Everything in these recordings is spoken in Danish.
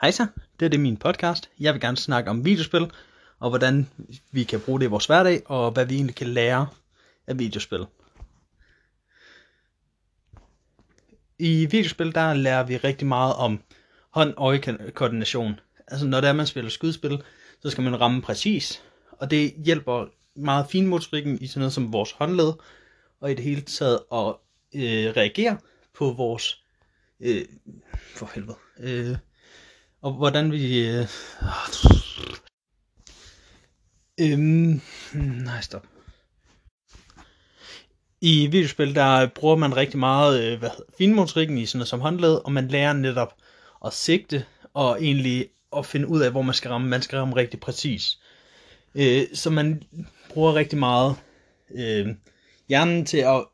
Hej så, det er det min podcast. Jeg vil gerne snakke om videospil, og hvordan vi kan bruge det i vores hverdag, og hvad vi egentlig kan lære af videospil. I videospil, der lærer vi rigtig meget om hånd-øje-koordination. Altså når det er, man spiller skydespil, så skal man ramme præcis, og det hjælper meget finmotorikken i sådan noget som vores håndled, og i det hele taget at øh, reagere på vores, øh, for helvede, øh, og hvordan vi... Øh... Øhm, nej, stop. I videospil, der bruger man rigtig meget øh, hvad hedder, finmotorikken i sådan noget som håndled, og man lærer netop at sigte, og egentlig at finde ud af, hvor man skal ramme. Man skal ramme rigtig præcis. Øh, så man bruger rigtig meget øh, hjernen til at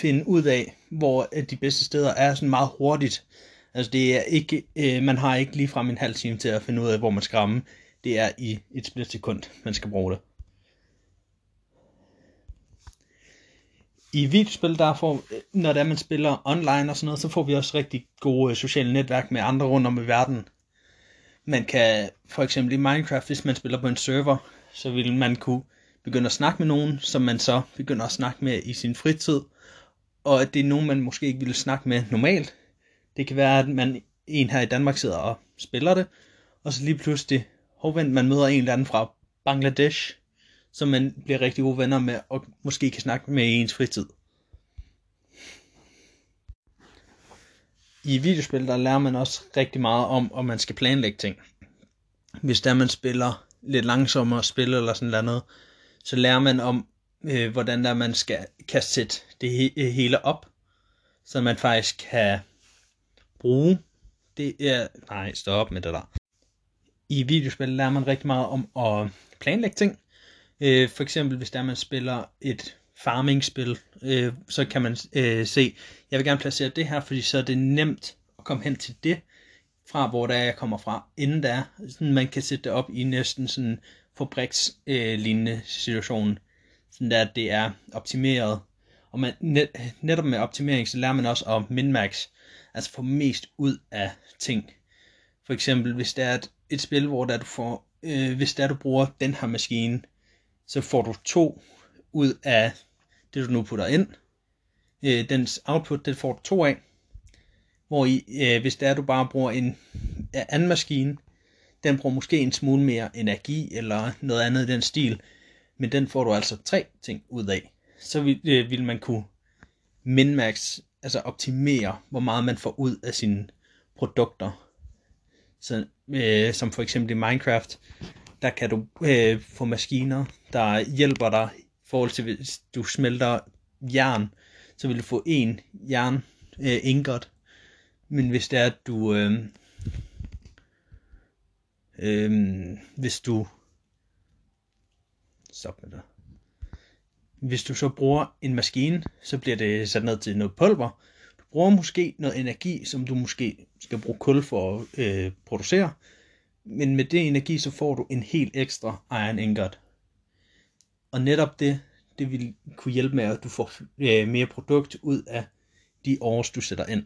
finde ud af, hvor de bedste steder er sådan meget hurtigt. Altså det er ikke, øh, man har ikke lige frem en halv time til at finde ud af, hvor man skal ramme. Det er i et splitsekund, man skal bruge det. I videospil, der får, når det er, man spiller online og sådan noget, så får vi også rigtig gode øh, sociale netværk med andre rundt om i verden. Man kan for eksempel i Minecraft, hvis man spiller på en server, så vil man kunne begynde at snakke med nogen, som man så begynder at snakke med i sin fritid. Og det er nogen, man måske ikke ville snakke med normalt, det kan være, at man en her i Danmark sidder og spiller det, og så lige pludselig, hovvendt, man møder en eller anden fra Bangladesh, som man bliver rigtig gode venner med, og måske kan snakke med i ens fritid. I videospil, der lærer man også rigtig meget om, om man skal planlægge ting. Hvis der man spiller lidt langsommere spil eller sådan noget, så lærer man om, øh, hvordan der man skal, kan sætte det he- hele op, så man faktisk kan bruge, det er... Nej, stop med det der. I videospil lærer man rigtig meget om at planlægge ting. Øh, for eksempel, hvis der man spiller et farming-spil, øh, så kan man øh, se, jeg vil gerne placere det her, fordi så er det nemt at komme hen til det, fra hvor der jeg kommer fra, inden der sådan man kan sætte det op i næsten sådan fabrikslignende øh, situation, sådan der det er optimeret. Og man, net, netop med optimering, så lærer man også at min-max altså få mest ud af ting. For eksempel, hvis det er et, et spil, hvor der du får, øh, hvis der du bruger den her maskine, så får du to ud af det, du nu putter ind. Øh, dens output, det får du to af. Hvor i, øh, hvis der du bare bruger en anden maskine, den bruger måske en smule mere energi, eller noget andet i den stil, men den får du altså tre ting ud af. Så vil, øh, vil man kunne minmax, altså optimere, hvor meget man får ud af sine produkter. Så, øh, som for eksempel i Minecraft, der kan du øh, få maskiner, der hjælper dig i forhold til, hvis du smelter jern, så vil du få en jern øh, ingot. Men hvis det er, at du... Øh, øh, hvis du... Stop med det. Hvis du så bruger en maskine, så bliver det sat ned til noget pulver. Du bruger måske noget energi, som du måske skal bruge kul for at øh, producere. Men med det energi, så får du en helt ekstra iron ingot. Og netop det, det vil kunne hjælpe med, at du får øh, mere produkt ud af de års, du sætter ind.